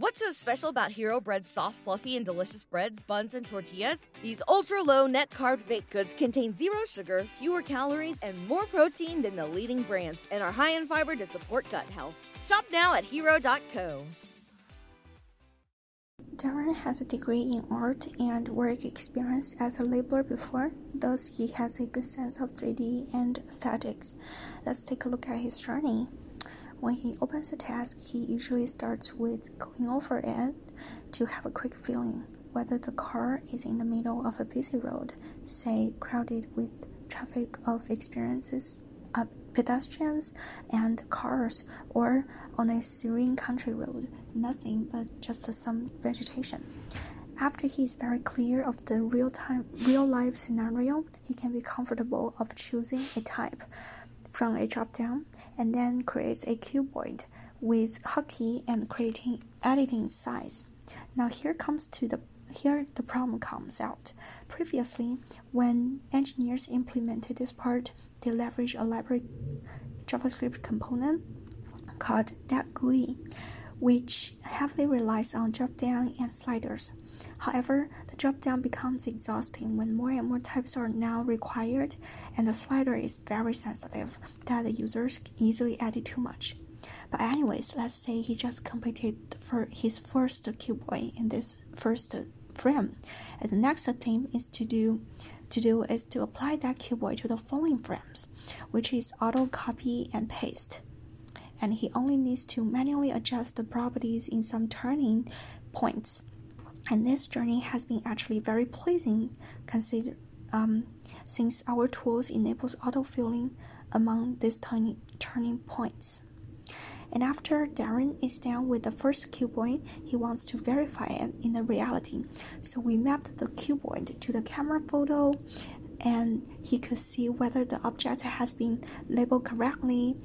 What's so special about Hero Bread's soft, fluffy, and delicious breads, buns, and tortillas? These ultra low net carb baked goods contain zero sugar, fewer calories, and more protein than the leading brands, and are high in fiber to support gut health. Shop now at hero.co. Darren has a degree in art and work experience as a labeler before, thus, he has a good sense of 3D and aesthetics. Let's take a look at his journey. When he opens a task, he usually starts with going over it to have a quick feeling whether the car is in the middle of a busy road, say crowded with traffic of experiences, uh, pedestrians and cars, or on a serene country road, nothing but just some vegetation. After he is very clear of the real time real life scenario, he can be comfortable of choosing a type from a drop-down and then creates a cuboid with hotkey and creating editing size. Now here comes to the here the problem comes out. Previously, when engineers implemented this part, they leverage a library JavaScript component called DatGUI, which heavily relies on drop-down and sliders. However, the drop-down becomes exhausting when more and more types are now required, and the slider is very sensitive that the users easily edit too much. But anyways, let's say he just completed for his first cuboid in this first frame, and the next thing is to do to do is to apply that cuboid to the following frames, which is auto copy and paste. And he only needs to manually adjust the properties in some turning points and this journey has been actually very pleasing consider, um, since our tools enables autofilling among these tiny turning points. And after Darren is done with the first cuboid, he wants to verify it in the reality. So we mapped the cuboid to the camera photo and he could see whether the object has been labeled correctly,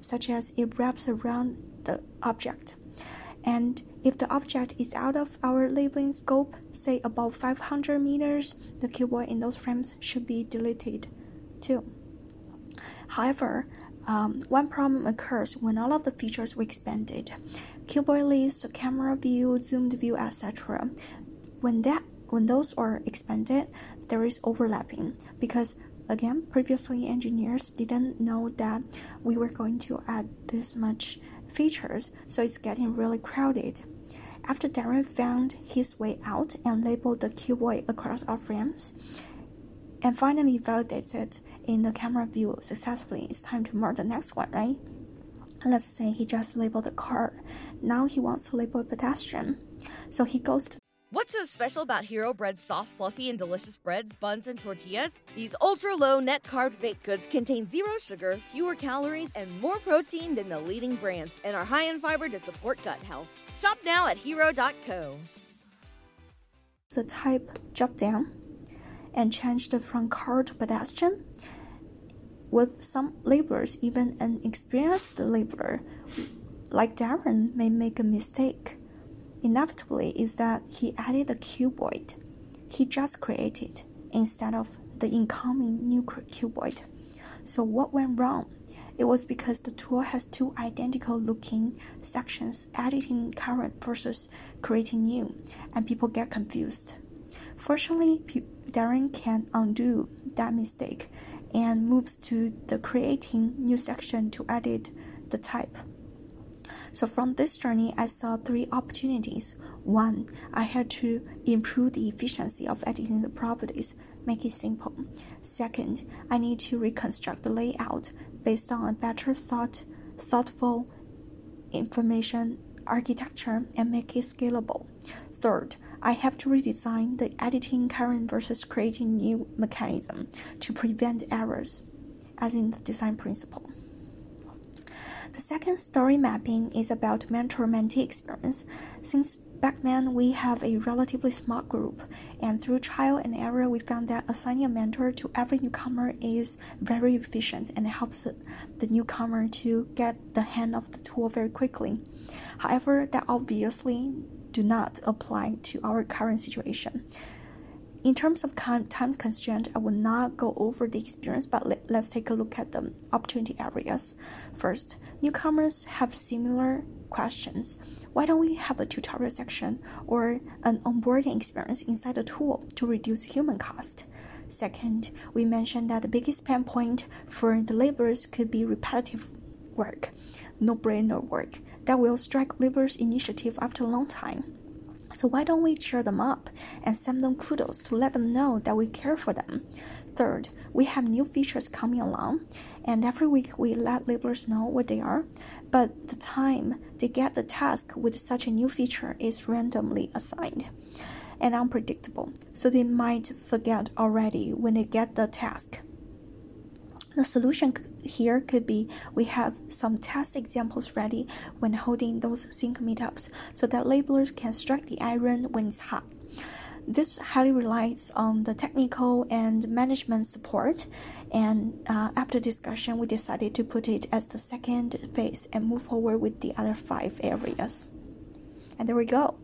such as it wraps around the object. And if the object is out of our labeling scope, say above 500 meters, the cuboid in those frames should be deleted too. However, um, one problem occurs when all of the features were expanded. Cuboid list, camera view, zoomed view, etc. When that when those are expanded, there is overlapping because again, previously engineers didn't know that we were going to add this much features, so it's getting really crowded. After Darren found his way out and labeled the cuboid across our frames, and finally validates it in the camera view successfully, it's time to mark the next one, right? Let's say he just labeled the car. Now he wants to label a pedestrian. So he goes to What's so special about Hero Bread's soft, fluffy, and delicious breads, buns, and tortillas? These ultra low net carb baked goods contain zero sugar, fewer calories, and more protein than the leading brands, and are high in fiber to support gut health. Shop now at hero.co. The type drop down and change the from car to pedestrian. With some labelers, even an experienced labeler like Darren may make a mistake. Inevitably, is that he added a cuboid he just created instead of the incoming new cuboid. So what went wrong? It was because the tool has two identical looking sections, editing current versus creating new, and people get confused. Fortunately, Darren can undo that mistake and moves to the creating new section to edit the type. So from this journey, I saw three opportunities. One, I had to improve the efficiency of editing the properties, make it simple. Second, I need to reconstruct the layout based on a better thought, thoughtful information architecture and make it scalable. Third, I have to redesign the editing current versus creating new mechanism to prevent errors, as in the design principle. The second story mapping is about mentor mentee experience. Since back then we have a relatively small group, and through trial and error, we found that assigning a mentor to every newcomer is very efficient and helps the newcomer to get the hang of the tool very quickly. However, that obviously do not apply to our current situation. In terms of time constraint, I will not go over the experience, but let, us take a look at the opportunity areas. First, newcomers have similar questions. Why don't we have a tutorial section or an onboarding experience inside the tool to reduce human cost? Second, we mentioned that the biggest pain point for the laborers could be repetitive work, no brainer work that will strike laborers' initiative after a long time. So why don't we cheer them up and send them kudos to let them know that we care for them? Third, we have new features coming along, and every week we let laborers know what they are, but the time they get the task with such a new feature is randomly assigned and unpredictable, so they might forget already when they get the task. The solution here could be we have some test examples ready when holding those sync meetups so that labelers can strike the iron when it's hot. This highly relies on the technical and management support, and uh, after discussion, we decided to put it as the second phase and move forward with the other five areas. And there we go.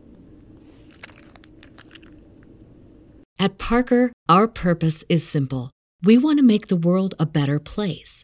At Parker, our purpose is simple we want to make the world a better place